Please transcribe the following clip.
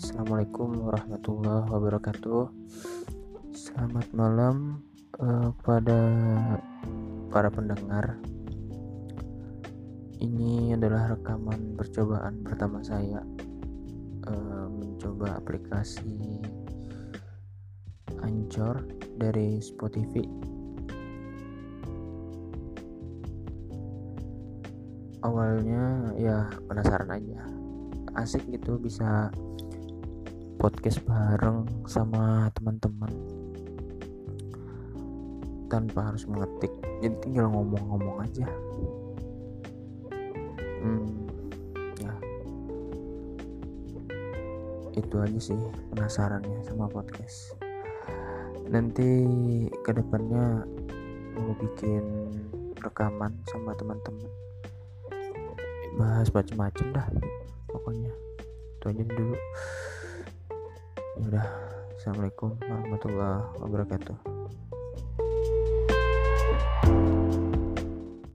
Assalamualaikum warahmatullahi wabarakatuh. Selamat malam uh, kepada para pendengar. Ini adalah rekaman percobaan pertama saya uh, mencoba aplikasi Anchor dari Spotify. Awalnya ya penasaran aja, asik gitu bisa podcast bareng sama teman-teman. Tanpa harus mengetik jadi tinggal ngomong-ngomong aja. Hmm, ya. Itu aja sih penasarannya sama podcast. Nanti ke depannya mau bikin rekaman sama teman-teman. Bahas macam-macam dah pokoknya. Itu aja dulu. Ya udah assalamualaikum warahmatullahi wabarakatuh